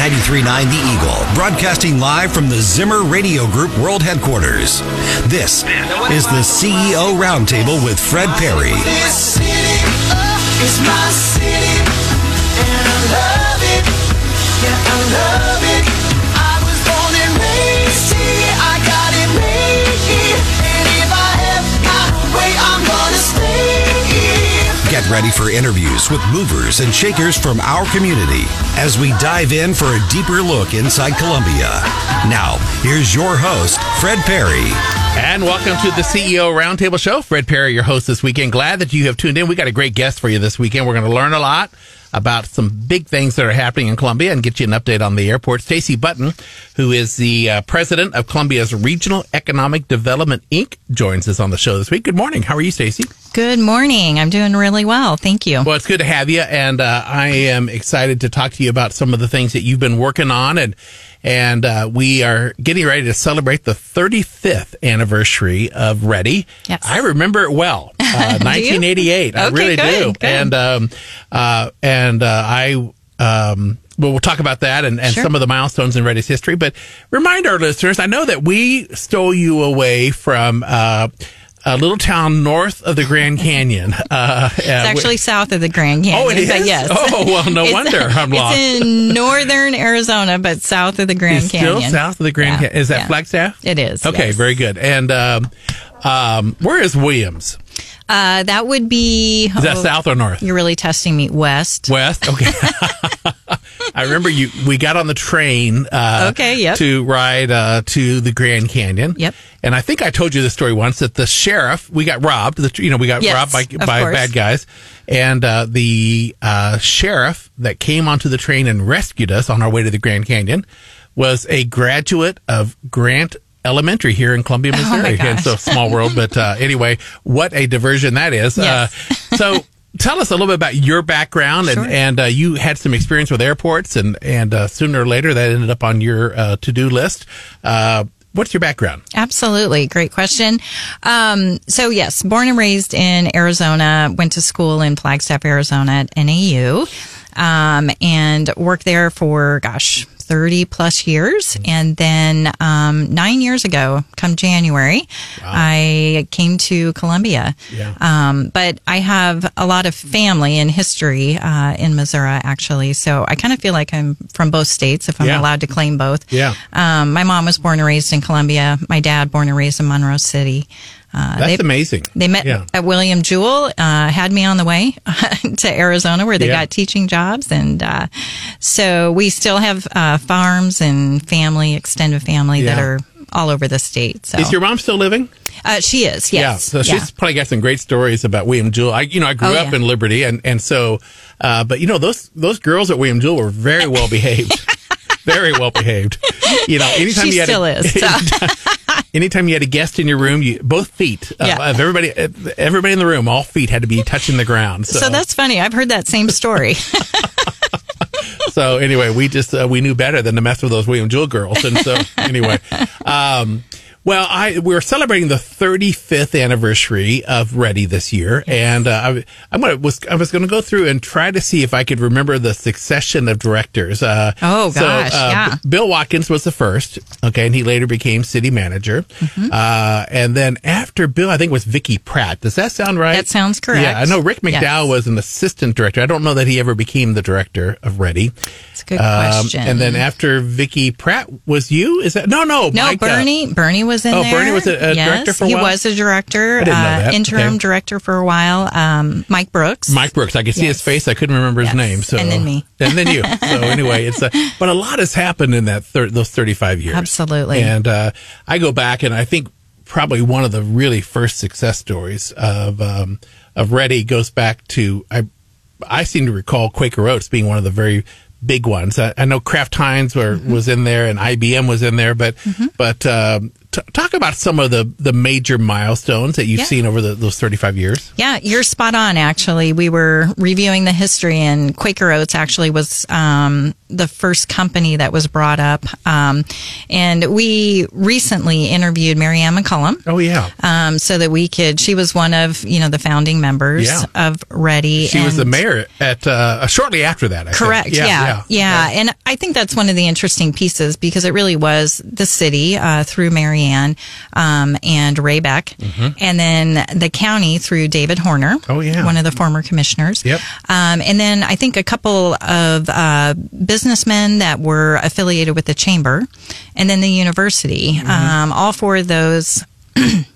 93.9 The Eagle, broadcasting live from the Zimmer Radio Group World Headquarters. This is the CEO Roundtable with Fred Parry. Get ready for interviews with movers and shakers from our community as we dive in for a deeper look inside Columbia. Now, here's your host, Fred Parry. And welcome to the CEO Roundtable Show. Fred Parry, your host this weekend. Glad that you have tuned in. We got a great guest for you this weekend. We're going to learn a lot about some big things that are happening in Columbia and get you an update on the airport. Stacey Button, who is the uh, president of Columbia's Regional Economic Development Inc., joins us on the show this week. Good morning. How are you, Stacey? Good morning. I'm doing really well. Thank you. Well, it's good to have you, and uh, I am excited to talk to you about some of the things that you've been working on, and and uh, we are getting ready to celebrate the 35th anniversary of REDI. Yes. I remember it well, uh, 1988. I Okay, really good, do, good. and um, uh, and uh, I. Um, well, we'll talk about that and, and Sure. some of the milestones in REDI's history. But remind our listeners, I know that we stole you away from uh, a little town north of the Grand Canyon. Uh, It's actually south of the Grand Canyon. Oh, it But yes. Oh, well, no wonder I'm lost. It's in northern Arizona, but south of the Grand It's Canyon. still south of the Grand Yeah, Canyon. Is that yeah. Flagstaff? It is, Okay, yes. very good. And um, um, where is Williams? Uh, that would be. Is that oh, south or north? You're really testing me. West. West. Okay. I remember you. We got on the train. Uh, Okay, yep. To ride uh, to the Grand Canyon. Yep. And I think I told you the story once that the sheriff we got robbed. The, you know, we got Yes, robbed by by course. bad guys, and uh, the uh, sheriff that came onto the train and rescued us on our way to the Grand Canyon was a graduate of Grant. Elementary here in Columbia, Missouri. Oh, my Missouri. and gosh. so small world, but uh, anyway, what a diversion that is. Yes. Uh, so tell us a little bit about your background and, Sure. and uh, you had some experience with airports and, and uh, sooner or later that ended up on your uh, to-do list. Uh, what's your background? Absolutely. Great question. Um, so, yes, born and raised in Arizona, went to school in Flagstaff, Arizona at NAU, um, and worked there for, gosh, 30 plus years. And then um, nine years ago, come January, I came to Columbia. Yeah. Um, but I have a lot of family and history uh, in Missouri, actually. So I kind of feel like I'm from both states, if I'm Yeah. allowed to claim both. Yeah. Um, my mom was born and raised in Columbia. My dad born and raised in Monroe City. Uh, That's they, amazing. They met Yeah. at William Jewell, uh, had me on the way to Arizona where they Yeah. got teaching jobs. And uh, so we still have uh, farms and family, extended family that are all over the state. So Is your mom still living? uh, she is, Yeah. yes. So she's probably got some great stories about William Jewell. I, you know, I grew Oh, up yeah. in Liberty and, and so, uh, but you know, those, those girls at William Jewell were very well behaved. very well behaved. You know, anytime She you had still a, is, so. anytime you had a guest in your room, you both feet of, Yeah. of everybody, everybody in the room, all feet had to be touching the ground. So, So that's funny. I've heard that same story. so anyway, we just uh, we knew better than to mess with those William Jewell girls, and so anyway, um, well, I we're celebrating the 35th anniversary of REDI this year, and uh, I, I'm gonna was I was gonna go through and try to see if I could remember the succession of directors. Uh, Oh, so, gosh, uh, yeah. Bill Watkins was the first, okay, and he later became city manager, Mm-hmm. uh, and then after Bill, I think it was Vicky Pratt. Does that sound right? That sounds correct. Yeah, I know Rick Yes. McDowell was an assistant director. I don't know that he ever became the director of REDI. It's a good Um, question. and then after Vicky Pratt was you? Is that no, no, No, Mike, uh, Bernie. Bernie was in Oh, there. Bernie was a- a yes, director for a he was a director, I didn't know uh, interim Okay. director for a while. Um, Mike Brooks. Mike Brooks. I could see his face. I couldn't remember his Yes. name. So And then me. and then you. So anyway, it's a, but a lot has happened in that thir- those thirty five years. Absolutely. And uh, I go back and I think probably one of the really first success stories of um, of REDI goes back to I I seem to recall Quaker Oats being one of the very big ones. I, I know Kraft Heinz were, Mm-hmm. was in there and IBM was in there, but but um, t- talk about some of the the major milestones that you've Yeah. seen over the, those 35 years. Yeah, you're spot on. Actually, we were reviewing the history, and Quaker Oats actually was um, the first company that was brought up. Um, and we recently interviewed Mary Ann McCollum. Oh yeah, Um, so that we could, she was one of you know the founding members Yeah. of REDI. she was the mayor at uh, shortly after that. I think. Correct. Yeah. Yeah. And I think that's one of the interesting pieces because it really was the city uh, through Marianne um, and Ray Beck, and then the county through David Horner. Mm-hmm. Oh, yeah. One of the former commissioners. Yep. Um, and then I think a couple of uh, businessmen that were affiliated with the chamber, and then the university. Mm-hmm. Um, all four of those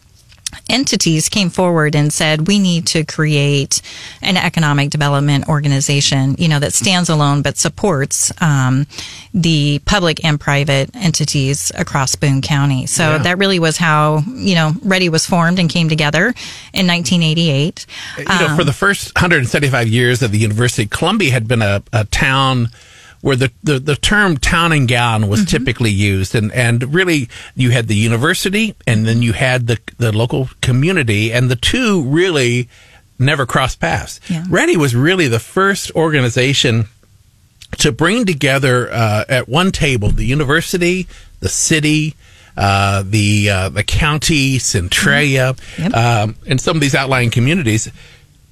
entities came forward and said we need to create an economic development organization you know that stands alone but supports um, the public and private entities across boone county so Yeah. that really was how you know REDI was formed and came together in 1988 You know, for the first 175 years of the University, of Columbia had been a, a town where the, the, the term town and gown was typically used. And, and really, you had the university and then you had the, the local community, and the two really never crossed paths. Yeah. REDI was really the first organization to bring together uh, at one table the university, the city, uh, the uh, the county, Centralia, Yep. um, and some of these outlying communities.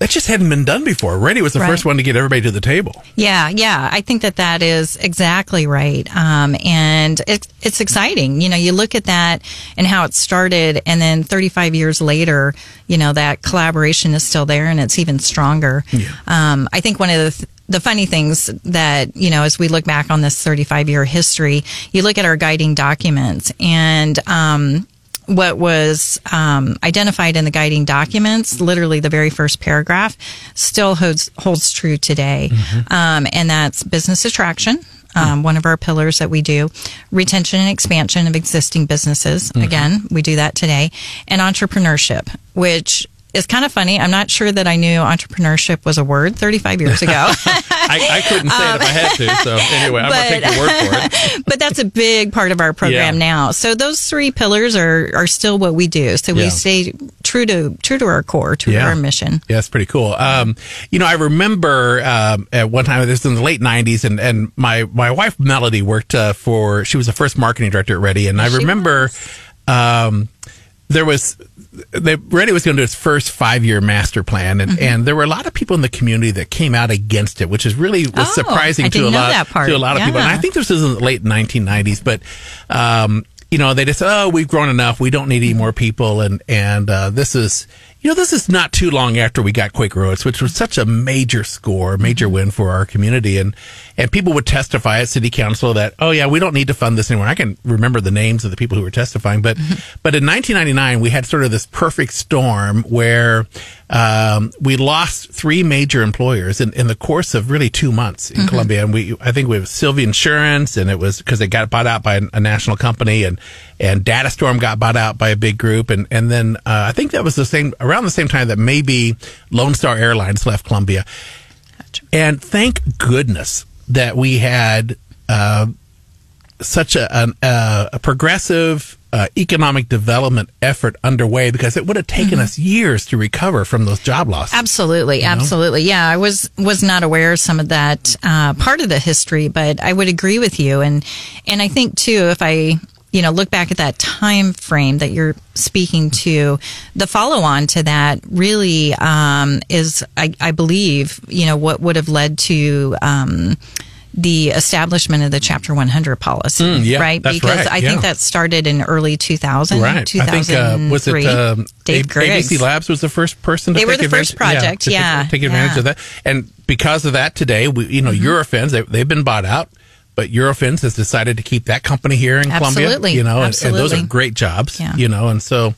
That just hadn't been done before. REDI was the Right. first one to get everybody to the table. Yeah, yeah, I think that that is exactly right. Um, and it's, it's exciting. You know, you look at that and how it started, and then 35 years later, you know, that collaboration is still there and it's even stronger. Um, I think one of the, th- the funny things that, you know, as we look back on this 35 year history, you look at our guiding documents and, um, what was um, identified in the guiding documents, literally the very first paragraph, still holds holds true today, um, and that's business attraction. Um, one of our pillars that we do, retention and expansion of existing businesses. Again, we do that today, and entrepreneurship, which is kind of funny. I'm not sure that I knew entrepreneurship was a word 35 years ago. I, I couldn't say it if I had to. So anyway, I'm going to take your word for it. but that's a big part of our program Yeah. now. So those three pillars are are still what we do. So Yeah. we stay true to true to our core, true Yeah. to our mission. Yeah, it's pretty cool. Um, you know, I remember um, at one time this was in the late '90s, and and my my wife Melody worked uh, for. She was the first marketing director at REDI, and I She remember um, there was. They, REDI was going to do its first five-year master plan, and, Mm-hmm. and there were a lot of people in the community that came out against it, which is really was Oh, surprising to a lot to a lot of people. And I think this was in the late 1990s, but um, you know they just said, oh we've grown enough, we don't need any more people, and and uh, this is you know this is not too long after we got Quaker Oats, which was such a major score, major win for our community, and and people would testify at city council that oh yeah we don't need to fund this anymore. I can remember the names of the people who were testifying, but but in 1999 we had sort of this perfect storm where um, we lost three major employers in, in the course of really two months in Columbia. And we, I think we have Sylvia Insurance and it was because they got bought out by a, national company and, and Datastorm got bought out by a big group. And, and then, uh, I think that was the same, around the same time that maybe Lone Star Airlines left Columbia. And thank goodness that we had, uh, such a, an, uh, a progressive uh, economic development effort underway because it would have taken us years to recover from those job losses. Absolutely, absolutely. Yeah, I was was not aware of some of that uh, part of the history, but I would agree with you, and and I think too, if I you know look back at that time frame that you're speaking to, the follow on to that really um, is, I, I believe, you know, what would have led to. Um, the establishment of the Chapter 100 policy, Mm, yeah, right? because right, I yeah. think that started in early 2000, Right. I think uh, was it 2003. um, Dave A-. ABC Labs was the first person to They were take the advantage, first project, to take- yeah, take, advantage yeah. of that. And because of that, today we, you know, Mm-hmm. Eurofins they, they've been bought out. But Eurofins has decided to keep that company here in Columbia, you know, and, and those are great jobs, Yeah. you know, and so,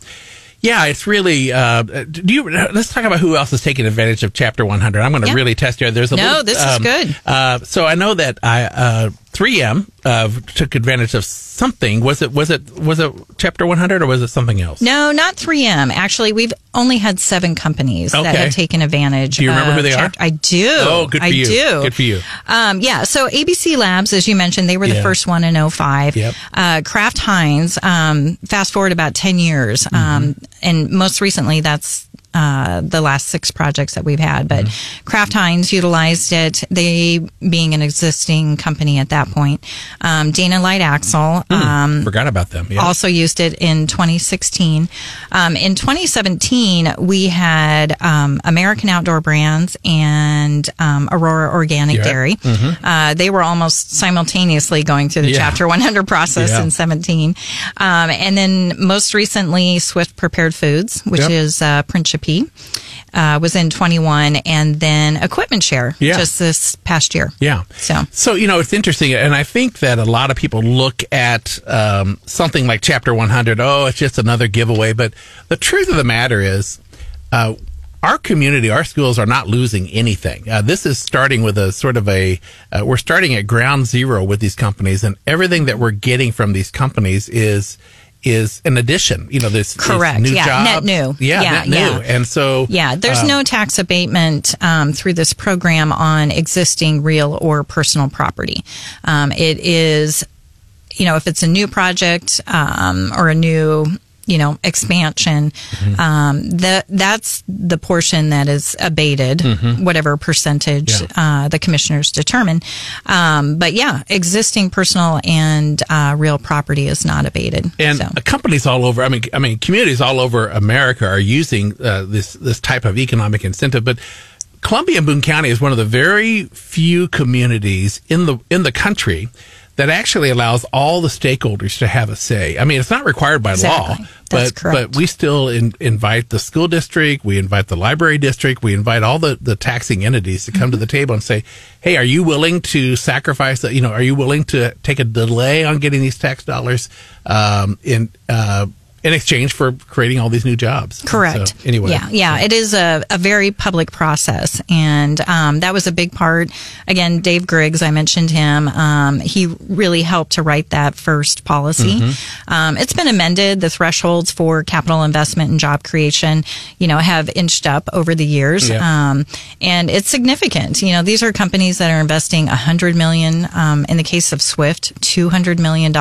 yeah, it's really. Uh, do you? Let's talk about who else is taking advantage of Chapter 100. I'm going to Yeah. really test you. There's a No, little, this is um, good. Uh, so I know that I uh, 3M uh, took advantage of something. Was it was it was it Chapter 100 or was it something else? No, not 3M. Actually, we've only had seven companies that have taken advantage. Do you remember of who they are? I do. Oh, good for I you. do. Good for you. Um, yeah. So ABC Labs, as you mentioned, they were the Yeah. first one in 05. Yep. Uh, Kraft Heinz, um, fast forward about 10 years. Mm-hmm. Um, and most recently, that's uh, the last six projects that we've had. But Mm-hmm. Kraft Heinz utilized it, they being an existing company at that point. Um, Dana Light Axle. Um, Forgot about them. Yeah. also used it in 2016. Um, in 2017, we had um, American Outdoor Brands and um, Aurora Organic Yeah. Dairy. Uh, they were almost simultaneously going through the Yeah. Chapter 100 process Yeah. in 17. Um, and then most recently, Swift Prepared Foods, which Yep. is uh, Uh, was in 21, and then Equipment Share Yeah. just this past year. Yeah. So. so you know, it's interesting, and I think that a lot of people look at um, something like Chapter 100. Oh, it's just another giveaway. But the truth of the matter is, uh, our community, our schools are not losing anything. Uh, this is starting with a sort of a. Uh, we're starting at ground zero with these companies, and everything that we're getting from these companies is. Is an addition, you know, this this Correct. new Yeah, job, net new. yeah, Yeah, net new, yeah. and so Yeah, there's um, no tax abatement um, through this program on existing real or personal property. Um, it is, you know, if it's a new project um, or a new, you know, expansion, Mm-hmm. um, that that's the portion that is abated, whatever percentage Mm-hmm. Yeah. uh, the commissioners determine. Um, but yeah, existing personal and uh, real property is not abated. And so. companies all over, I mean, I mean, communities all over America are using uh, this this type of economic incentive. But Columbia and Boone County is one of the very few communities in the in the country that actually allows all the stakeholders to have a say. I mean, it's not required by law, That's but correct. but we still in, invite the school district, we invite the library district, we invite all the, the taxing entities to come Mm-hmm. to the table and say, "Hey, are you willing to sacrifice that? You know, are you willing to take a delay on getting these tax dollars um, in uh, in exchange for creating all these new jobs?" Correct. So, anyway, Yeah, yeah. It is a, a very public process. And um, that was a big part. Again, Dave Griggs, I mentioned him. Um, he really helped to write that first policy. Mm-hmm. Um, it's been amended. The thresholds for capital investment and job creation, you know, have inched up over the years. Yeah. Um, and it's significant. You know, these are companies that are investing a hundred million, um, in the case of Swift, $200 million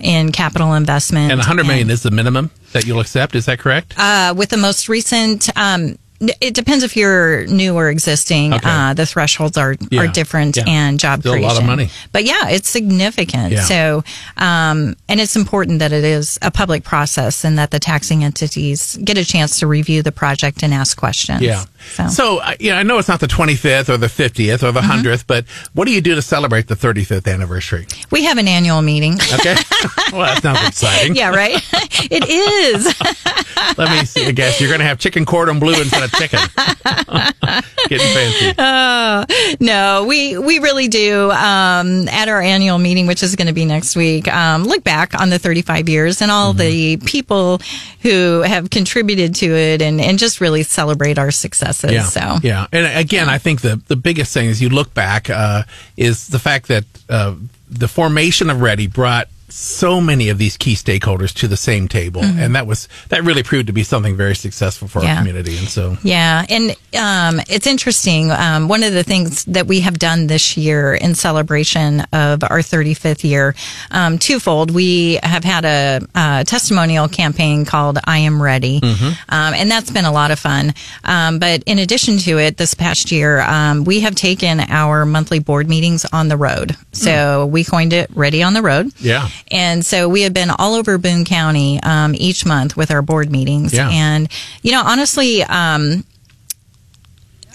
in capital investment. and 100 million is the minimum that you'll accept. Is that correct? Uh, with the most recent, um, it depends if you're new or existing. Okay. Uh, the thresholds are, Yeah. are different Yeah. and job Still a creation. lot of money. But yeah, it's significant. Yeah. So, um, and it's important that it is a public process and that the taxing entities get a chance to review the project and ask questions. Yeah. So, So, uh, yeah, I know it's not the 25th or the 50th or the Mm-hmm. 100th, but what do you do to celebrate the 35th anniversary? we have an annual meeting. Okay. well, that sounds exciting. yeah, right? it is. Let me see. I guess you're going to have chicken cordon bleu instead of chicken. Getting fancy. No, we we really do. Um, at our annual meeting, which is going to be next week, um, look back on the 35 years and all the Mm-hmm. people who have contributed to it, and and just really celebrate our successes. Yeah. So Yeah. And again, I think the, the biggest thing as you look back uh, is the fact that uh, the formation of REDI brought so many of these key stakeholders to the same table. And that was, that really proved to be something very successful for Mm-hmm. Yeah. our community. And so, Yeah, and um, it's interesting. Um, one of the things that we have done this year in celebration of our 35th year, um, twofold. We have had a, uh testimonial campaign called "I Am REDI," um, and that's been a lot of fun. Um, but in addition to it, this past year, um, we have taken our monthly board meetings on the road. So we coined it "REDI on the Road." Yeah. And so we have been all over Boone County um, each month with our board meetings. Yeah. And, you know, honestly, um,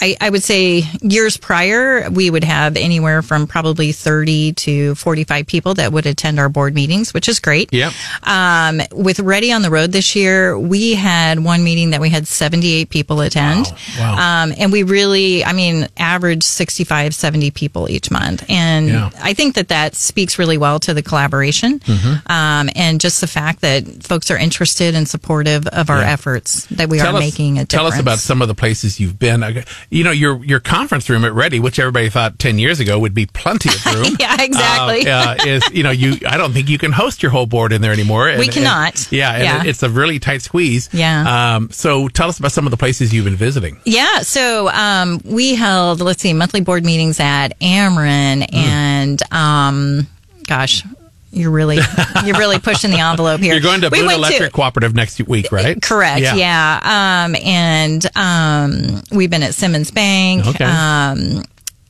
I, I would say years prior, we would have anywhere from probably 30 to 45 people that would attend our board meetings, which is great. Yep. Um, with REDI on the Road this year, we had one meeting that we had 78 people attend. Wow. Wow. Um, and we really, I mean, average 65, 70 people each month. And Yeah. I think that that speaks really well to the collaboration Mm-hmm. um, and just the fact that folks are interested and supportive of our Yeah. efforts, that we tell are us, making a difference. Tell us about some of the places you've been. You know your your conference room at REDI, which everybody thought ten years ago would be plenty of room. Yeah, exactly. Uh, uh, is you know you I don't think you can host your whole board in there anymore. And- We cannot. yeah, and Yeah. it- it's a really tight squeeze. Yeah. Um, so tell us about some of the places you've been visiting. Yeah, so um, we held, let's see, monthly board meetings at Ameren, Hmm. and um, gosh, you're really you're really pushing the envelope here. You're going to We Boone Electric Cooperative next week, right? Correct. Yeah. Um, and um, we've been at Simmons Bank. Okay. Um,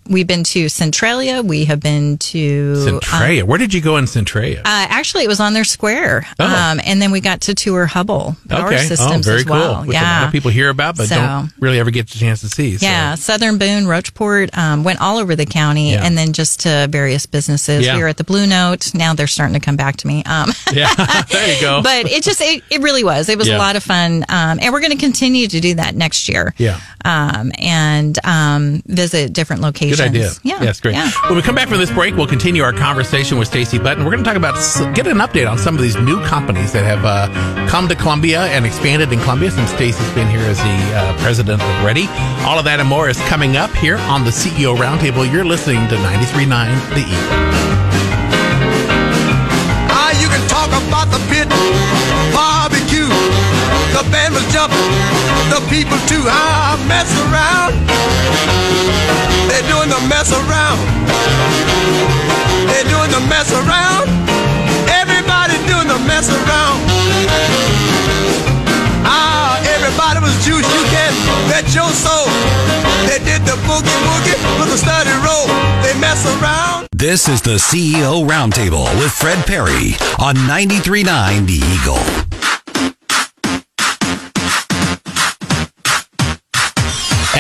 we've been to Centralia. We have been to Centralia. Where did you go in Centralia? Uh, actually, it was on their square. Oh. Um, and then we got to tour Hubbell Power okay. Systems oh, very as well. cool. Yeah. a lot of people hear about, but So- don't really ever get the chance to see. so- Yeah, Southern Boone, Rocheport, um, went all over the county, Yeah. and then just to various businesses. Yeah. We were at the Blue Note. Now they're starting to come back to me. Um, Yeah. there you go. but it just it, it really was. It was Yeah. a lot of fun, um, and we're going to continue to do that next year. Yeah. um, and um, visit different locations. Good idea. Yeah, Yes, great. Yeah. When we come back from this break, we'll continue our conversation with Stacey Button. We're going to talk about, get an update on some of these new companies that have uh, come to Columbia and expanded in Columbia since Stacey's been here as the uh, president of REDI. All of that and more is coming up here on the CEO Roundtable. You're listening to 93.9 The Eagle. Ah, you can talk about the pit, barbecue. The band was jumping, the people too. Ah, mess around. They're doing the mess around. They're doing the mess around. Everybody doing the mess around. Ah, everybody was juice. You can bet your soul. They did the boogie woogie with a study roll. They mess around. This is the CEO Roundtable with Fred Parry on 93.9 The Eagle.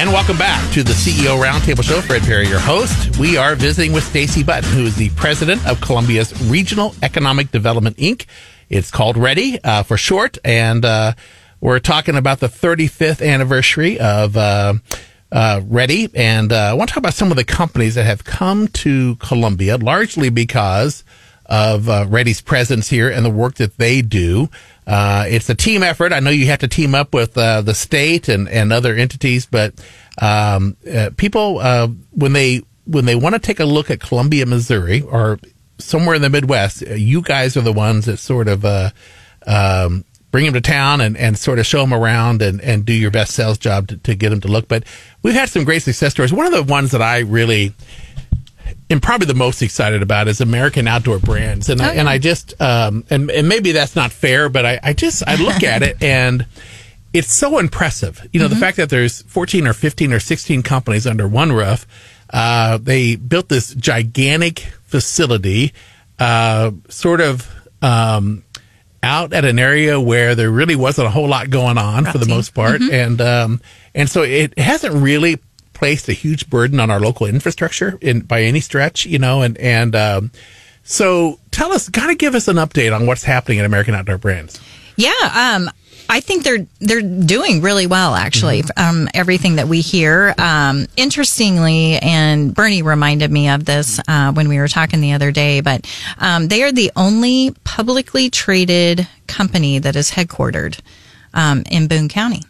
And welcome back to the CEO Roundtable Show. Fred Parry, your host. We are visiting with Stacey Button, who is the president of Columbia's Regional Economic Development Inc. It's called REDI uh, for short, and uh, we're talking about the 35th anniversary of uh, uh, REDI. And uh, I want to talk about some of the companies that have come to Columbia, largely because of uh, REDI's presence here and the work that they do. Uh, it's a team effort. I know you have to team up with uh, the state and, and other entities, but um, uh, people uh, when they when they want to take a look at Columbia, Missouri, or somewhere in the Midwest, uh, you guys are the ones that sort of uh, um, bring them to town and, and sort of show them around and, and do your best sales job to, to get them to look. But we've had some great success stories. One of the ones that I really am probably the most excited about is American Outdoor Brands, and I, and I just um, and and maybe that's not fair, but I, I just I look at it and it's so impressive. You know, the fact that there's 14 or 15 or 16 companies under one roof. Uh, they built this gigantic facility, uh, sort of um, out at an area where there really wasn't a whole lot going on for the most part, and um, and so it hasn't really placed a huge burden on our local infrastructure in by any stretch, you know, and and um, so tell us, kind of give us an update on what's happening at American Outdoor Brands. Yeah, um, I think they're they're doing really well actually. Um, everything that we hear, um, interestingly, and Bernie reminded me of this uh, when we were talking the other day. But um, they are the only publicly traded company that is headquartered um, in Boone County.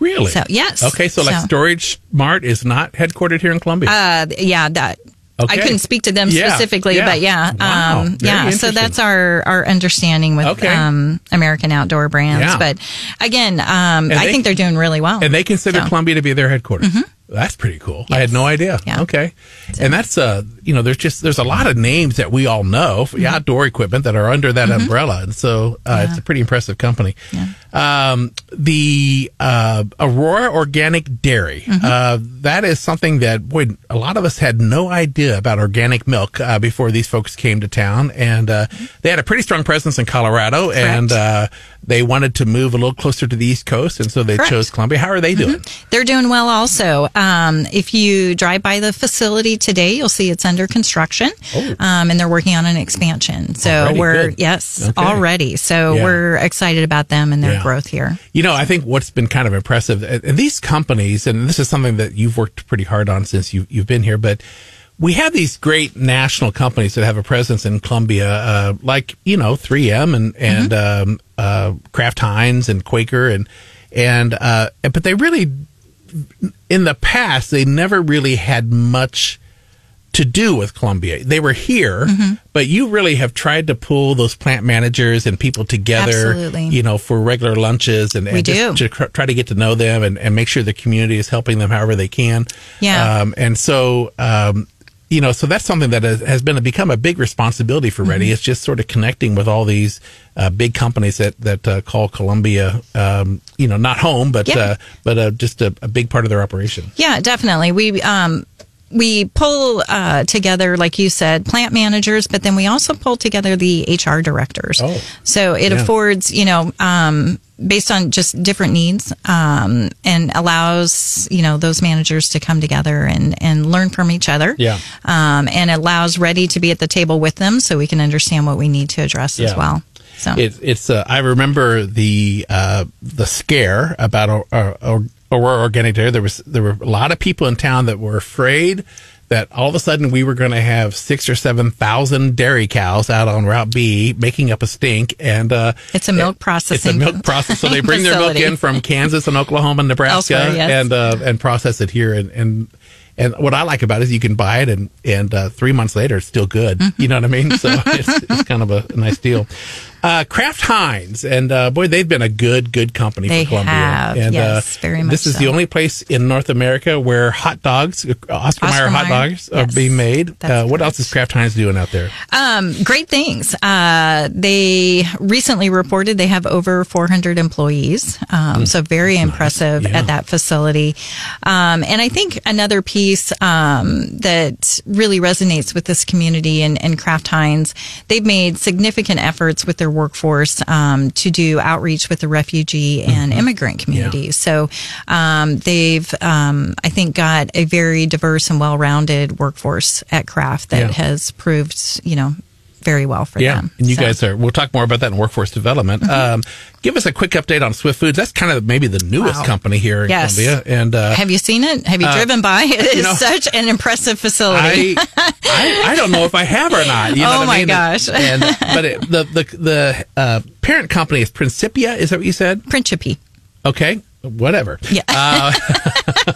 Really? So, yes. Okay, so like Storage Mart is not headquartered here in Columbia. Uh, yeah, that. Okay. I couldn't speak to them Yeah, specifically, yeah. but yeah, Wow, um, yeah. So that's our our understanding with Okay. um, American Outdoor Brands. Yeah. But again, um, I they- think they're doing really well. and they consider So- Columbia to be their headquarters. That's pretty cool. I had no idea. Yeah. Okay. And that's uh you know there's just there's a lot of names that we all know for outdoor equipment that are under that umbrella and so uh, it's a pretty impressive company. Um the uh Aurora Organic Dairy. Uh that is something that boy a lot of us had no idea about organic milk uh, before these folks came to town and uh they had a pretty strong presence in Colorado and uh they wanted to move a little closer to the East Coast and so they Correct. chose Columbia. How are they doing? They're doing well also. Um, if you drive by the facility today, you'll see it's under construction. Um, and they're working on an expansion. So Oh. Already? we're, Good. yes, Okay. already. So Yeah. we're excited about them and their Yeah. Growth here. You know, I think what's been kind of impressive, and these companies, and this is something that you've worked pretty hard on since you, you've been here, but we have these great national companies that have a presence in Columbia, uh, like, you know, 3M and, and, um, uh, Kraft Heinz and Quaker and, and, uh, but they really in the past, they never really had much to do with Columbia. They were here, Mm-hmm. but you really have tried to pull those plant managers and people together, Absolutely. you know, for regular lunches and, We and just do. to try to get to know them and, and make sure the community is helping them however they can. Yeah. Um, and so, um, you know, so that's something that has, been become a big responsibility for Mm-hmm. REDI. It's just sort of connecting with all these uh, big companies that that uh, call Columbia, um, you know, not home, but Yeah. uh, but uh, just a, a big part of their operation. Yeah, definitely. We um we pull uh, together, like you said, plant managers, but then we also pull together the HR directors. Oh. So it Yeah. affords, you know, um, based on just different needs, um, and allows, you know, those managers to come together and, and learn from each other. Yeah. Um, and allows REDI to be at the table with them so we can understand what we need to address as Yeah. well. So It, it's uh, I remember the uh, the scare about uh, uh, Aurora Organic Dairy. There was there were a lot of people in town that were afraid that all of a sudden we were going to have six or seven thousand dairy cows out on Route B making up a stink, and uh, It's a milk processing It's a milk process. So they bring their milk in from Kansas and Oklahoma and Nebraska, yes. and uh, and process it here and. and and what I like about it is you can buy it and and uh, three months later it's still good. Mm-hmm. You know what I mean? So it's, it's kind of a, nice deal. Uh, Kraft Heinz and uh, boy, they've been a good good company They for Columbia. have, and yes, uh, very much This is the only place in North America where hot dogs, uh, Oscar, Mayer hot dogs, are being made. Uh, what else is Kraft Heinz doing out there? Um, great things. Uh, they recently reported they have over 400 employees. Um, so very impressive Yeah. at that facility. Um, and I think another piece um, that really resonates with this community and, and Kraft Heinz, they've made significant efforts with their workforce um, to do outreach with the refugee and immigrant communities. So um, they've, um, I think, got a very diverse and well-rounded workforce at Kraft that Yeah. has proved, you know, very well for them. Yeah, them. and you So- Mm-hmm. guys are. We'll talk more about that in workforce development. Um, give us a quick update on Swift Foods. That's kind of maybe the newest Wow. company here in Yes. Columbia, and uh, Have you seen it? Have you driven by? It is know, such an impressive facility. I, I I don't know if I have or not. You know Oh what I my mean? gosh. And but it, the the the uh, parent company is Principia. Is that what you said? Principe. Okay, whatever. Yeah. Uh,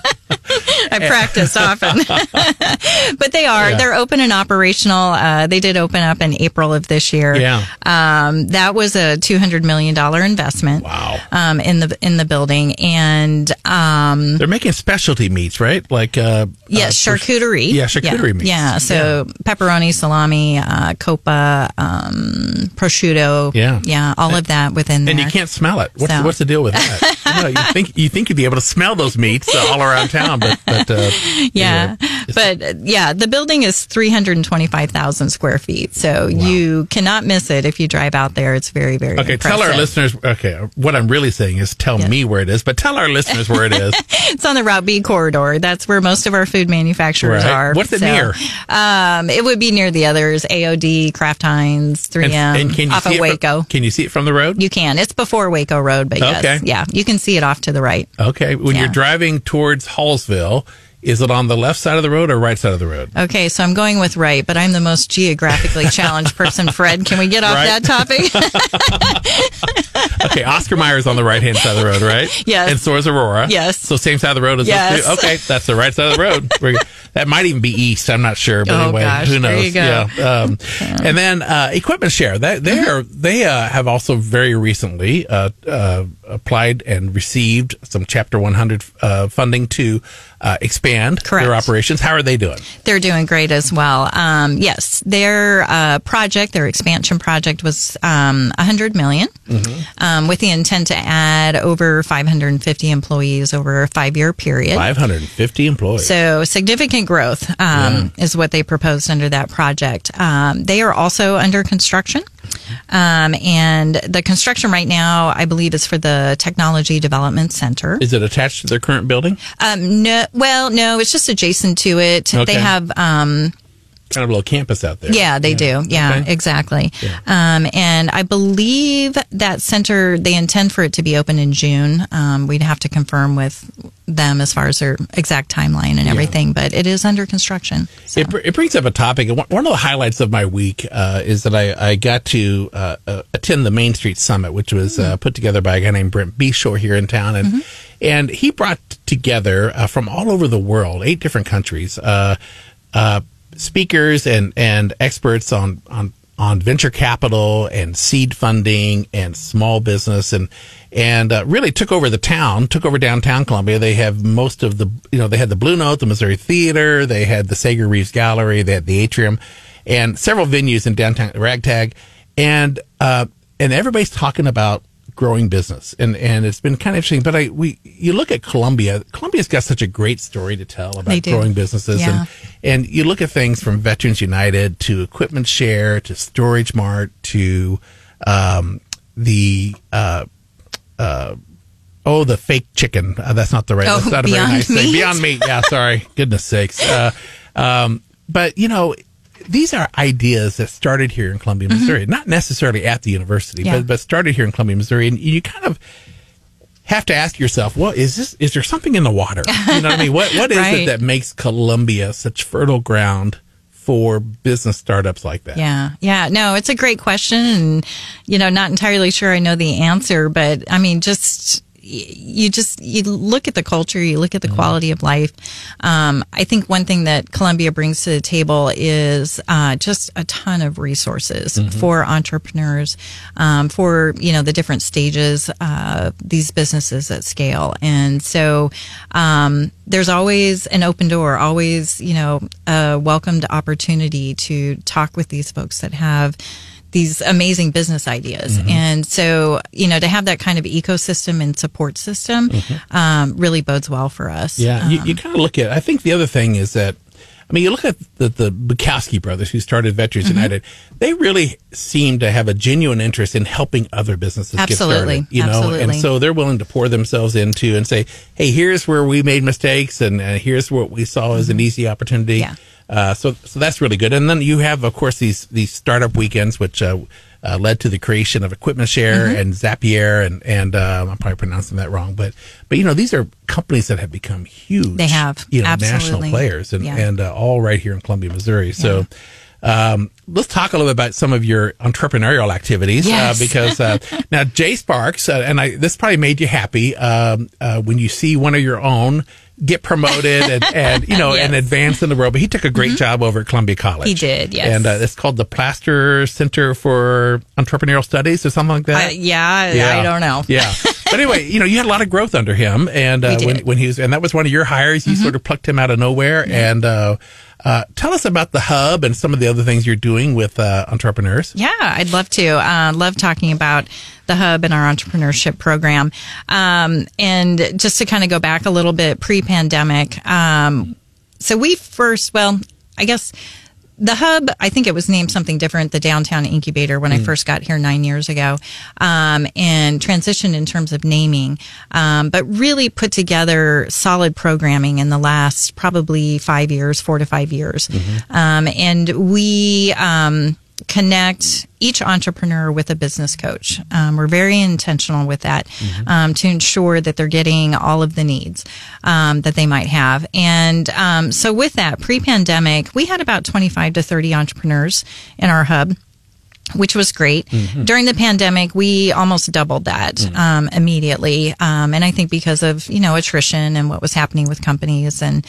I practice often. but they are. Yeah. They're open and operational. Uh, they did open up in April of this year. Yeah. Um, that was a $200 million investment. Wow. Um, in the, in the building. And, um, They're making specialty meats, right? Like uh, Yes, uh, charcuterie. Yeah, charcuterie yeah. meats. Yeah, so pepperoni, salami, uh, coppa, um, prosciutto. Yeah. yeah, all of that within there. And you can't smell it. What's, So- what's the deal with that? you, know, you think you think you'd be able to smell those meats uh, all around town, but but uh, Yeah, anyway, but uh, yeah, the building is 325,000 square feet, so you cannot miss it if you drive out there. It's very, very Okay, tell our listeners. Okay, what I'm really saying is tell Yeah. me where it is, but tell our listeners where it is. It's on the Route B corridor. That's where most of our food manufacturers Right. are. What's it So, near? Um, it would be near the others: AOD, Kraft Heinz, 3M, And, and off of Waco. From, can you see it from the road? you can. It's before Waco Road, but yes, Okay. yeah, you can see it off to the right. okay, when you're driving towards Hallsville, is it on the left side of the road or right side of the road? Okay, so I'm going with right, but I'm the most geographically challenged person. Fred, can we get off Right. that topic? Okay, Oscar Mayer is on the right hand side of the road, right? Yes. And so is Aurora. Yes. So same side of the road as Yes. two? Okay, that's the right side of the road. That might even be east. I'm not sure, but Oh, anyway, gosh, who there knows? you go. Yeah. Um, And then uh, equipment share. That they Mm-hmm. are they uh, have also very recently uh, uh, applied and received some Chapter 100 uh, funding to uh, expand Correct. their operations. How are they doing? They're doing great as well. Um, yes, their uh, project, their expansion project, was um, 100 million, um, with the intent to add over 550 employees over a five-year period. 550 employees. So significant growth um, is what they proposed under that project. Um, they are also under construction. Um, and the construction right now, I believe, is for the Technology Development Center. is it attached to their current building? Um, no, well, no, it's just adjacent to it. Okay. They have um, kind of a little campus out there. Yeah, they do. Yeah, Okay. exactly. Um, and I believe that center, they intend for it to be open in June. Um, we'd have to confirm with them as far as their exact timeline and everything, but it is under construction. So. It, it brings up a topic. One of the highlights of my week uh, is that I, I got to uh, uh, attend the Main Street Summit, which was uh, put together by a guy named Brent Beshore here in town, and and he brought together uh, from all over the world, eight different countries, uh, uh, speakers and and experts on on on venture capital and seed funding and small business and and uh, really took over the town, took over downtown Columbia. They have most of the you know they had the Blue Note, the Missouri Theater, they had the Sager Reeves Gallery, they had the Atrium, and several venues in downtown Ragtag, and uh, and everybody's talking about growing business and and it's been kind of interesting but i we you look at columbia columbia's got such a great story to tell about growing businesses Yeah. and and you look at things from Veterans United to Equipment Share to StorageMart to um, the uh, uh, oh the fake chicken. Uh, that's not the right. Oh, that's not a very Beyond nice thing. Beyond meat. Yeah, sorry. Goodness sakes. Uh, um, but you know. These are ideas that started here in Columbia, Missouri. Not necessarily at the university, Mm-hmm. Yeah. but, but started here in Columbia, Missouri. And you kind of have to ask yourself, well, is this is there something in the water? You know what I mean? What what is it that makes Columbia such fertile ground for business startups like that? Yeah, yeah. No, it's a great question, and you know, not entirely sure I know the answer, but I mean, just you just you look at the culture, you look at the quality of life. Um, I think one thing that Columbia brings to the table is uh, just a ton of resources for entrepreneurs, um, for you know the different stages uh, these businesses at scale, and so um, there's always an open door, always you know a welcomed opportunity to talk with these folks that have these amazing business ideas. And so, you know, to have that kind of ecosystem and support system um, really bodes well for us. Yeah, you, you kind of look at. I think the other thing is that, I mean, you look at the, the Bukowski brothers who started Veterans Mm-hmm. United. They really seem to have a genuine interest in helping other businesses Absolutely. get started. You know, and so they're willing to pour themselves into and say, "Hey, here's where we made mistakes, and uh, here's what we saw as an easy opportunity." Mm-hmm. Yeah. Uh, so, so that's really good. And then you have, of course, these these startup weekends, which uh, uh, led to the creation of Equipment Share Mm-hmm. and Zapier, and and um, I'm probably pronouncing that wrong, but but you know these are companies that have become huge. They have. you know national players, and Yeah. and uh, all right here in Columbia, Missouri. So. Um, let's talk a little bit about some of your entrepreneurial activities Yes. uh, because uh, now Jay Sparks uh, and I this probably made you happy um, uh, when you see one of your own get promoted and, and you know Yes. Mm-hmm. and advance in the world. But he took a great job over at Columbia College. He did, yes. And uh, it's called the Plaster Center for Entrepreneurial Studies or something like that. I, yeah, I don't know. Yeah. But anyway, you know, you had a lot of growth under him, and uh, when when he was, and that was one of your hires. You sort of plucked him out of nowhere. And uh, tell us about the hub and some of the other things you're doing with uh, entrepreneurs. Yeah, I'd love to. Uh, love talking about the hub and our entrepreneurship program. Um, and just to kind of go back a little bit pre-pandemic. Um, so we first, well, I guess the hub, I think it was named something different, the downtown incubator when I first got here nine years ago, um, and transitioned in terms of naming, um, but really put together solid programming in the last probably five years, four to five years. Um, and we, um, connect each entrepreneur with a business coach. Um, we're very intentional with that um, to ensure that they're getting all of the needs um, that they might have. And um, so, with that, pre pandemic, we had about 25 to 30 entrepreneurs in our hub which was great. During the pandemic, we almost doubled that um, immediately, um, and I think because of you know attrition and what was happening with companies and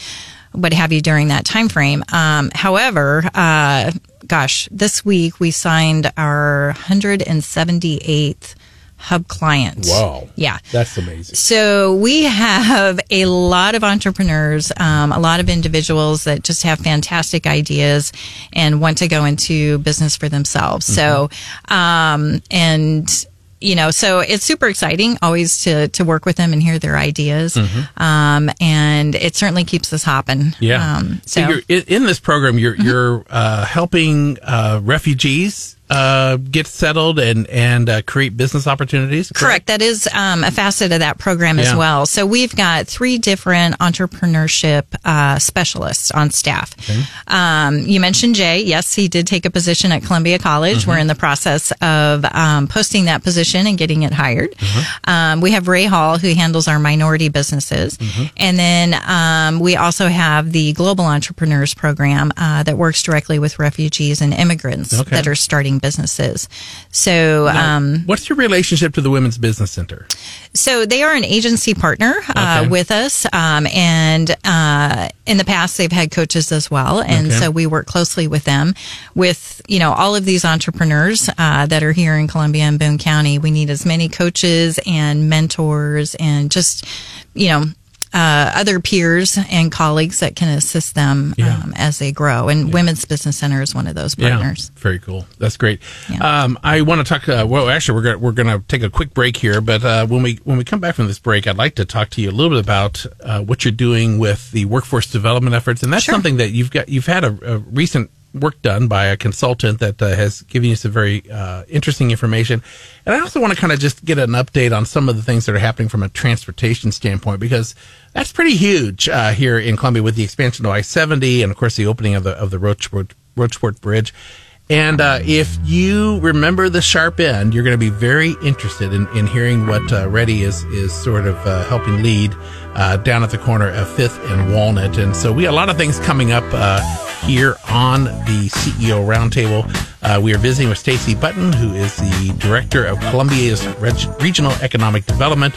what have you during that time frame. Um, however, uh, gosh, this week we signed our 178th hub client. Wow. Yeah. That's amazing. So we have a lot of entrepreneurs, um, a lot of individuals that just have fantastic ideas and want to go into business for themselves. So, um, and you know, so it's super exciting always to to work with them and hear their ideas, um, and it certainly keeps us hopping. Yeah. Um, so so in, in this program. You're you're uh, helping uh, refugees uh, get settled and and uh, create business opportunities. Correct. That is um, a facet of that program as well. So we've got three different entrepreneurship uh, specialists on staff. Um, you mentioned Jay. Yes, he did take a position at Columbia College. Mm-hmm. We're in the process of um, posting that position and getting it hired. Mm-hmm. Um, we have Ray Hall, who handles our minority businesses. Mm-hmm. And then um, we also have the Global Entrepreneurs Program uh, that works directly with refugees and immigrants Okay. that are starting businesses. So, um, What's your relationship to the Women's Business Center? so they are an agency partner uh, Okay. with us, um, and uh, in the past they've had coaches as well, and Okay. so we work closely with them. With you know all of these entrepreneurs uh, that are here in Columbia and Boone County, we need as many coaches and mentors and just you know. Uh, other peers and colleagues that can assist them Yeah. um, as they grow, and Women's Business Center is one of those partners. Yeah, very cool. That's great. Yeah. Um, I want to talk. Uh, well, actually, we're gonna, we're going to take a quick break here, but uh, when we when we come back from this break, I'd like to talk to you a little bit about uh, what you're doing with the workforce development efforts, and that's Sure. something that you've got. You've had a, a recent work done by a consultant that uh, has given you some very uh, interesting information, and I also want to kind of just get an update on some of the things that are happening from a transportation standpoint because that's pretty huge uh, here in Columbia with the expansion of I-70 and of course the opening of the of the Rocheport, Rocheport Bridge. And uh, if you remember the sharp end, you're going to be very interested in, in hearing what uh, REDI is is sort of uh, helping lead down at the corner of Fifth and Walnut. And so we have a lot of things coming up here on the CEO Roundtable. Uh, we are visiting with Stacey Button, who is the director of Columbia's Reg- Regional Economic Development,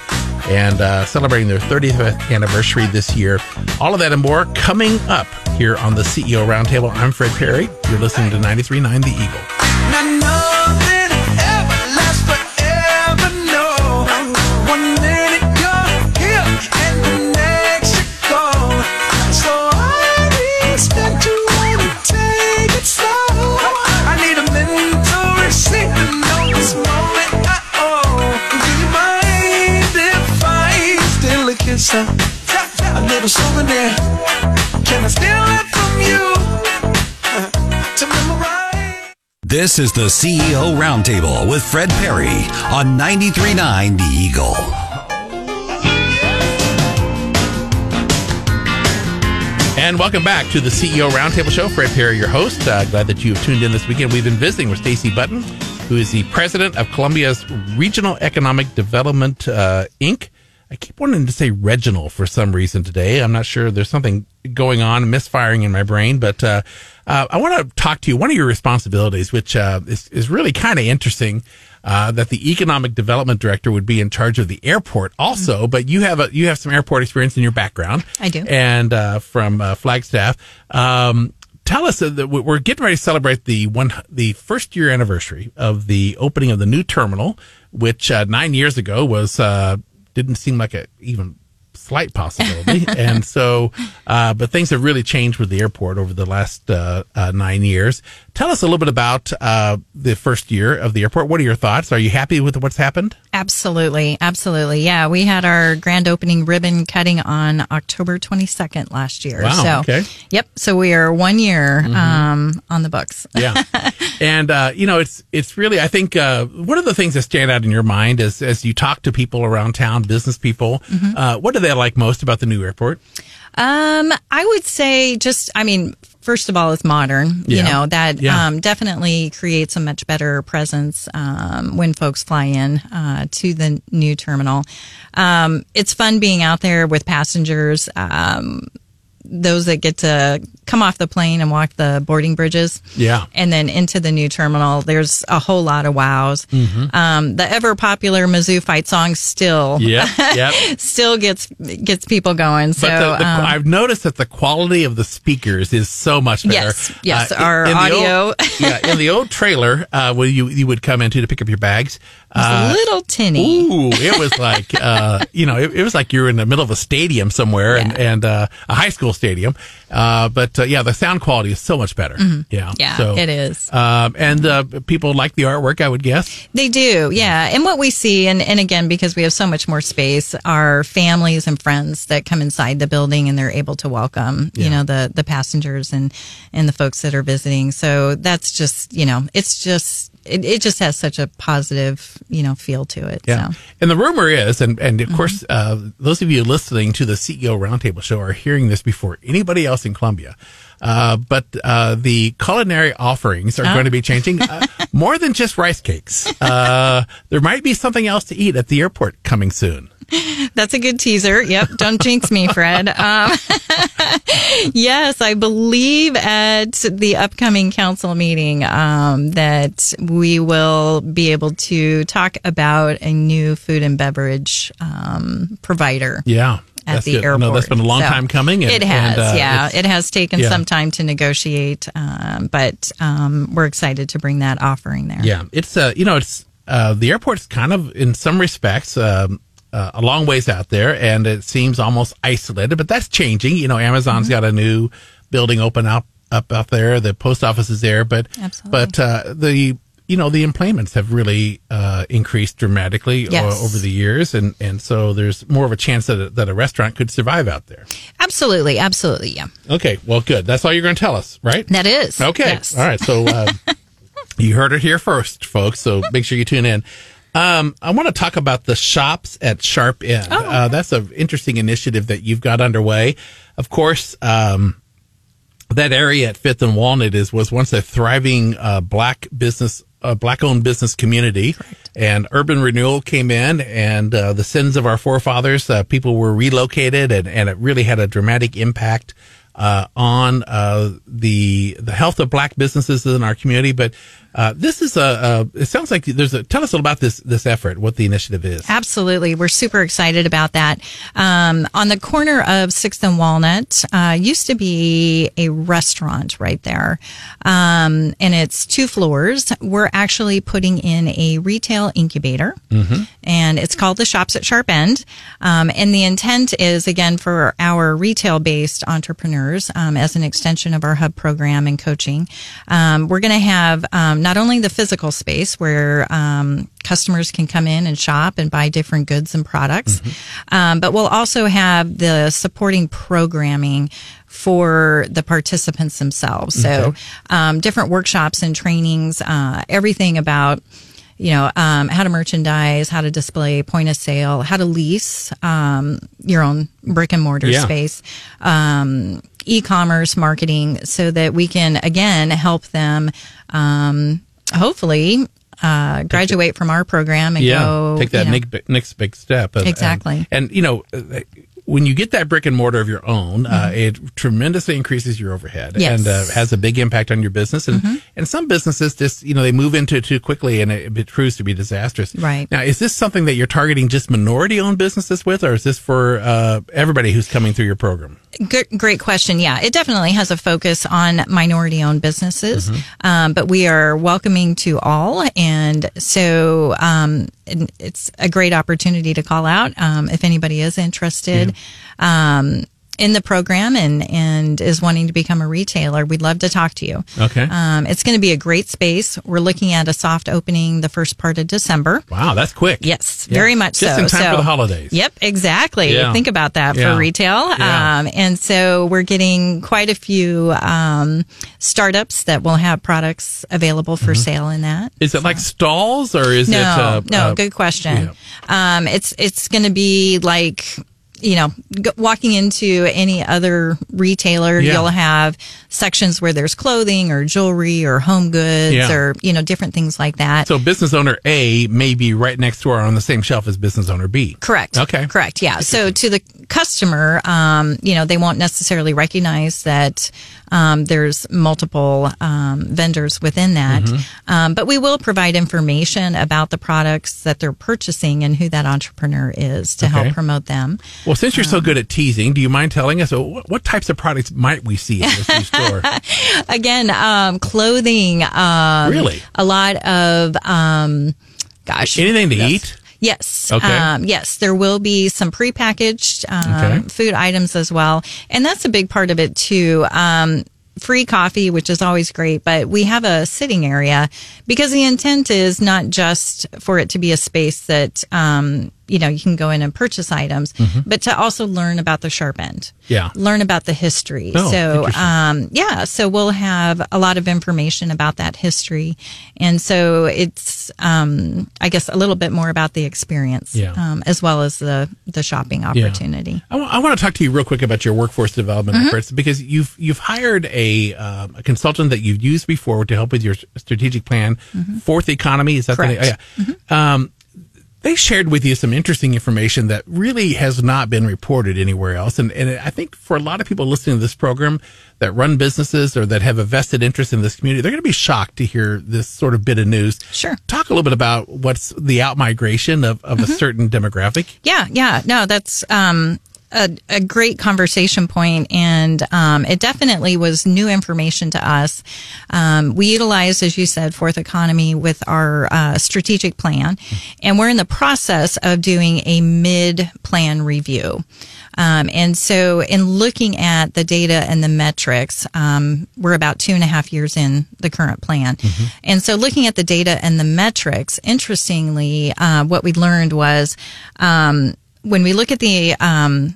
and uh, celebrating their 35th anniversary this year. All of that and more coming up here on the CEO Roundtable. I'm Fred Parry. You're listening to 93.9 The Eagle. Steal a kiss? A, a little souvenir. Can I steal it from you? To. This is the CEO Roundtable with Fred Parry on 93.9 The Eagle. And welcome back to the CEO Roundtable Show. Fred Parry, your host. Uh, glad that you have tuned in this weekend. We've been visiting with Stacey Button, who is the president of Columbia's Regional Economic Development uh, Inc. I keep wanting to say regional for some reason today. I'm not sure. There's something going on, misfiring in my brain. But uh, uh, I want to talk to you. One of your responsibilities, which uh, is, is really kind of interesting, uh, that the economic development director would be in charge of the airport also. But you have a you have some airport experience in your background. I do. And uh, from uh, Flagstaff. Um, tell us that we- we're getting ready to celebrate the one the first year anniversary of the opening of the new terminal, which uh, nine years ago was uh, didn't seem like a even slight possibility, and so uh, but things have really changed with the airport over the last uh, uh, nine years. Tell us a little bit about uh, the first year of the airport. What are your thoughts? Are you happy with what's happened? Absolutely, absolutely. Yeah, we had our grand opening ribbon cutting on October 22nd last year. Wow, So, okay. Yep. So we are one year um, on the books. yeah and uh, you know it's it's really i think uh, one of the things that stand out in your mind is as you talk to people around town business people Mm-hmm. uh, what do they like most about the new airport Um, I would say just, I mean, first of all, it's modern. Yeah. You know that Yeah. um, definitely creates a much better presence um, when folks fly in uh, to the new terminal. Um, it's fun being out there with passengers. Those that get to come off the plane and walk the boarding bridges. Yeah. And then into the new terminal, there's a whole lot of wows. Um, the ever popular Mizzou fight song still, yeah yep still gets gets people going. So but the, the, um, I've noticed that the quality of the speakers is so much better. Yes, yes, in- our in the audio. old- yeah, in the old trailer, uh, where you you would come into to pick up your bags. It's Uh, a little tinny. Ooh, it was like uh, you know, it, it was like you're in the middle of a stadium somewhere and Yeah. and uh, a high school stadium. Uh, but uh, yeah, the sound quality is so much better. Yeah, Mm-hmm. Yeah, so, it is. Um, and uh, people like the artwork, I would guess. They do, yeah. And what we see, and, and again, because we have so much more space, are families and friends that come inside the building and they're able to welcome, Yeah. you know, the, the passengers and, and the folks that are visiting. So that's just, you know, it's just it, it just has such a positive, you know, feel to it. Yeah. So. And the rumor is, and, and Mm-hmm. of course, uh, those of you listening to the CEO Roundtable show are hearing this before anybody else in Columbia. Uh, but uh, the culinary offerings are going to be changing uh, more than just rice cakes. Uh, there might be something else to eat at the airport coming soon. That's a good teaser. Yep. Don't jinx me, Fred. Um, yes, I believe at the upcoming council meeting um, that we will be able to talk about a new food and beverage um, provider. Yeah. At that's the good. airport. No, that's been a long So, time coming. and- it has, and, uh, yeah. It has taken yeah. some time to negotiate, um, but um, we're excited to bring that offering there. Yeah, it's uh, you know, it's uh, the airport's kind of in some respects um, uh, a long ways out there, and it seems almost isolated. But that's changing. You know, Amazon's got a new building open up up out there. The post office is there, but Absolutely. but uh, the you know the employments have really uh, increased dramatically o- over the years, and and so there's more of a chance that a, that a restaurant could survive out there. Absolutely, absolutely, yeah. Okay, well, good. That's all you're going to tell us, right? That is. Okay. Yes. All right. So uh, you heard it here first, folks. So make sure you tune in. Um, I want to talk about the shops at Sharp End. Oh. Uh, that's an interesting initiative that you've got underway. Of course, um, that area at Fifth and Walnut is was once a thriving uh, black business, uh, black owned business community, and urban renewal came in, and uh, the sins of our forefathers, uh, people were relocated, and, and it really had a dramatic impact uh, on uh, the the health of black businesses in our community. But uh, this is a, a it sounds like there's a tell us a little about this this effort, what the initiative is. Absolutely. We're super excited about that. Um, on the corner of Sixth and Walnut, uh, used to be a restaurant right there. Um, and it's two floors. We're actually putting in a retail incubator and it's called the Shops at Sharp End. Um, and the intent is again for our retail based entrepreneurs, um, as an extension of our hub program and coaching. Um, we're going to have, um, not only the physical space where, um, customers can come in and shop and buy different goods and products. Um, but we'll also have the supporting programming for the participants themselves. So, um, different workshops and trainings, uh, everything about, you know, um, how to merchandise, how to display point of sale, how to lease, um, your own brick and mortar Yeah. space, um, e-commerce marketing so that we can again help them, um, hopefully, uh, graduate from our program and yeah, go take that you know, next, big- next big step. And- Exactly. And, and, you know, uh, when you get that brick and mortar of your own, uh, it tremendously increases your overhead Mm-hmm. Yes. Mm-hmm. and uh, has a big impact on your business. And and some businesses just you know they move into it too quickly and it, it proves to be disastrous. Right. now, is this something that you're targeting just minority owned businesses with, or is this for uh, everybody who's coming through your program? Good, great question. Yeah, it definitely has a focus on minority owned businesses, Mm-hmm. um, but we are welcoming to all. And so um, it's a great opportunity to call out um, if anybody is interested. Um, in the program and and is wanting to become a retailer, we'd love to talk to you. Okay. Um, it's going to be a great space. We're looking at a soft opening the first part of December. Wow, that's quick. Yes, Yeah. very much Just so. in time so, for the holidays. Yep, exactly. Yeah. Think about that Yeah. for retail. Um, and so we're getting quite a few um, startups that will have products available for sale in that. Is it like stalls or is No, it? Uh, no, uh, good question. Um, it's it's going to be like you know, g- walking into any other retailer, Yeah. you'll have sections where there's clothing or jewelry or home goods Yeah. or you know different things like that. So business owner A may be right next door on the same shelf as business owner B. Correct. Okay. Correct. Yeah. So to the customer, um, you know, they won't necessarily recognize that um, there's multiple um, vendors within that, Mm-hmm. um, but we will provide information about the products that they're purchasing and who that entrepreneur is to Okay. help promote them. Well, since you're so Um, good at teasing, do you mind telling us uh, what, what types of products might we see in this new store? Again, um, clothing. Really? A lot of, um, gosh. Anything to yes. eat? Yes. Okay. Um, yes, there will be some prepackaged um, Okay. food items as well, and that's a big part of it too. Um, free coffee, which is always great, but we have a sitting area because the intent is not just for it to be a space that um, you know, you can go in and purchase items, but to also learn about the sharp end. Mm-hmm. Yeah. Learn about the history. Oh, so, um, yeah, so we'll have a lot of information about that history. And so it's, um, I guess a little bit more about the experience, Yeah. um, as well as the, the shopping opportunity. I want to talk to you real quick about your workforce development Mm-hmm. efforts because you've you've hired a, um, a consultant that you've used before to help with your strategic plan. Fourth Economy is that the name? Mm-hmm. Correct. Oh, yeah. They shared with you some interesting information that really has not been reported anywhere else, and and I think for a lot of people listening to this program that run businesses or that have a vested interest in this community, they're going to be shocked to hear this sort of bit of news. Sure. Talk a little bit about what's the outmigration of, of a certain demographic. Yeah, yeah, no, that's um, a, a great conversation point, and um, it definitely was new information to us. Um, we utilized, as you said, Fourth Economy with our uh, strategic plan, and we're in the process of doing a mid-plan review. Um, and so, in looking at the data and the metrics, um, we're about two and a half years in the current plan. And so, looking at the data and the metrics, interestingly, uh, what we learned was um, when we look at the um,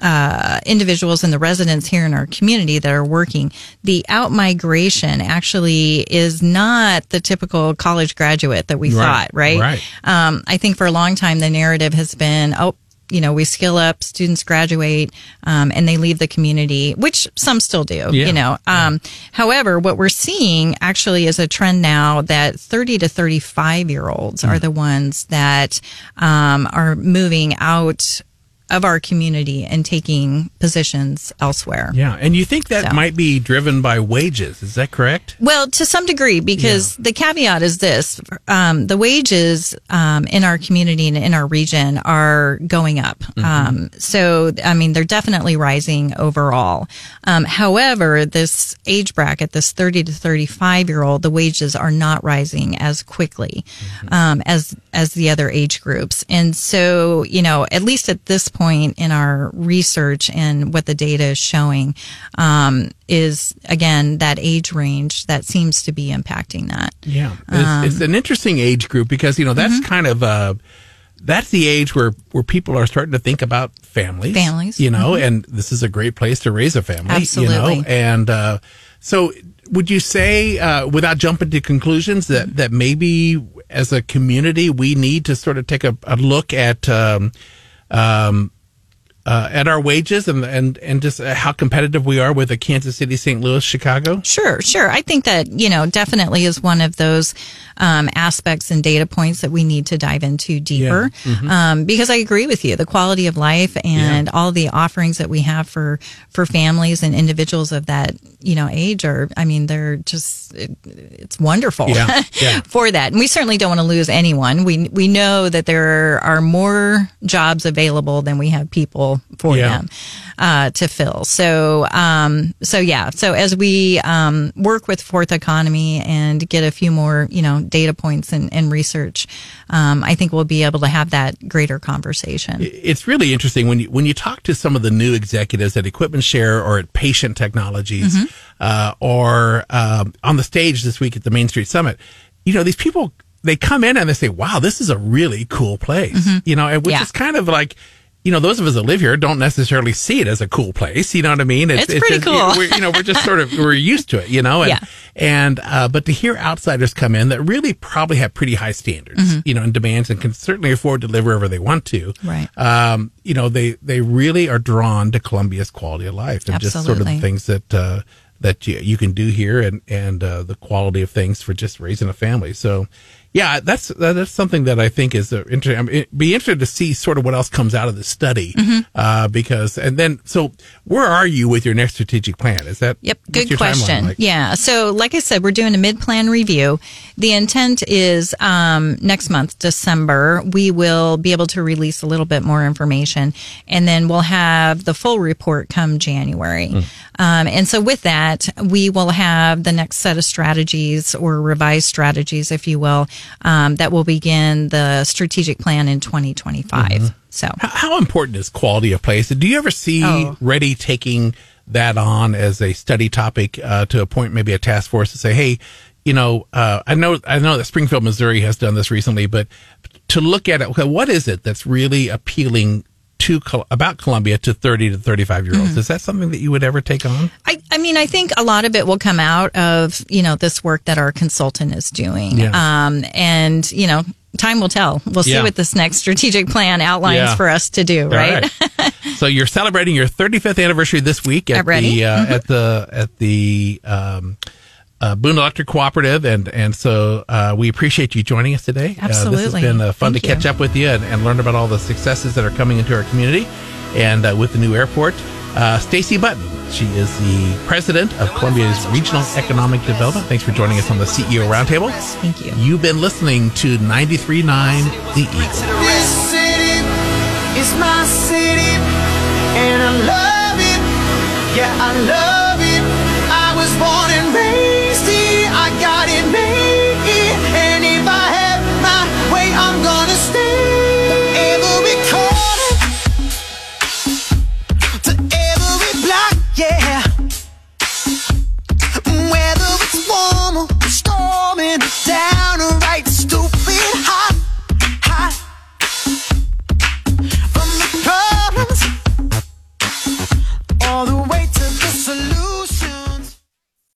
uh, individuals and the residents here in our community that are working, the out migration actually is not the typical college graduate that we Right, thought, right? right. Um, I think for a long time the narrative has been, oh, you know, we skill up, students graduate, um, and they leave the community, which some still do, Yeah. you know. Um, however, what we're seeing actually is a trend now that 30 to 35 year olds Hmm. are the ones that, um, are moving out of our community and taking positions elsewhere. Yeah, and you think that So. might be driven by wages? Is that correct? Well, to some degree, because the caveat is this: um, the wages um, in our community and in our region are going up. Um, so, I mean, they're definitely rising overall. Um, however, this age bracket, this thirty to thirty-five year old, the wages are not rising as quickly um, as as the other age groups. And so, you know, at least at this point in our research and what the data is showing, um, is again that age range that seems to be impacting that. Yeah, it's, it's an interesting age group because you know that's kind of uh, that's the age where where people are starting to think about families, Families. you know, and this is a great place to raise a family, you know, Absolutely. and uh, so would you say, uh, without jumping to conclusions, that that maybe as a community we need to sort of take a, a look at. Um, um, uh, at our wages and and and just uh, how competitive we are with the Kansas City, St. Louis, Chicago. Sure, sure. I think that, you know, definitely is one of those um, aspects and data points that we need to dive into deeper. Um, because I agree with you. The quality of life and all the offerings that we have for, for families and individuals of that, you know, age are, I mean, they're just, it, it's wonderful Yeah, yeah. for that. And we certainly don't want to lose anyone. We, we know that there are more jobs available than we have people for Yeah. them uh, to fill. So, um, so yeah. So as we um, work with Fourth Economy and get a few more, you know, data points and, and research, um, I think we'll be able to have that greater conversation. it's really interesting when you when you talk to some of the new executives at Equipment Share or at Patient Technologies Mm-hmm. uh, or um, on the stage this week at the Main Street Summit. You know, these people they come in and they say, "Wow, this is a really cool place." You know, and which Mm-hmm. Yeah. is kind of like. You know, those of us that live here don't necessarily see it as a cool place. You know what I mean? It's pretty just- cool. We're, you know, we're just sort of we're used to it. You know, and Yeah. and uh, but to hear outsiders come in that really probably have pretty high standards, Mm-hmm. you know, and demands, and can certainly afford to live wherever they want to, Right. um, you know, they, they really are drawn to Columbia's quality of life and just sort of the things that, uh, that you, you can do here and, and, uh, the quality of things for just raising a family. So, yeah, that's, that's something that I think is interesting. I mean, be interested to see sort of what else comes out of the study, Mm-hmm. uh, because, and then, so where are you with your next strategic plan? Is that, Yep, good question. like? Yeah, so like I said, we're doing a mid-plan review. The intent is um, next month, December, we will be able to release a little bit more information, and then we'll have the full report come January. Hmm. Um, and so with that, we will have the next set of strategies or revised strategies, if you will, um, that will begin the strategic plan in 2025. Mm-hmm. So. How, how important is quality of place? Do you ever see Oh. REDI taking that on as a study topic uh, to appoint maybe a task force to say, hey, you know, uh, I know I know that Springfield, Missouri has done this recently, but to look at it, okay, what is it that's really appealing to about Columbia to 30 to 35 year olds? Is that something that you would ever take on? I, I mean, I think a lot of it will come out of, you know, this work that our consultant is doing. Yeah. Um, and, you know, time will tell. We'll see Yeah. what this next strategic plan outlines Yeah. for us to do, right. so you're celebrating your 35th anniversary this week at the uh, Mhm. at the at the um, uh, Boone Electric Cooperative, and and so uh, we appreciate you joining us today. Uh, this has been uh, fun Thank to catch you. up with you and, and learn about all the successes that are coming into our community, and uh, with the new airport. Uh, Stacey Button, she is the president of Columbia's Regional Economic Development. Thanks for joining us on the CEO Roundtable. Thank you. You've been listening to 93.9 The Eagle. This city is my city, and I love it. Yeah, I love all the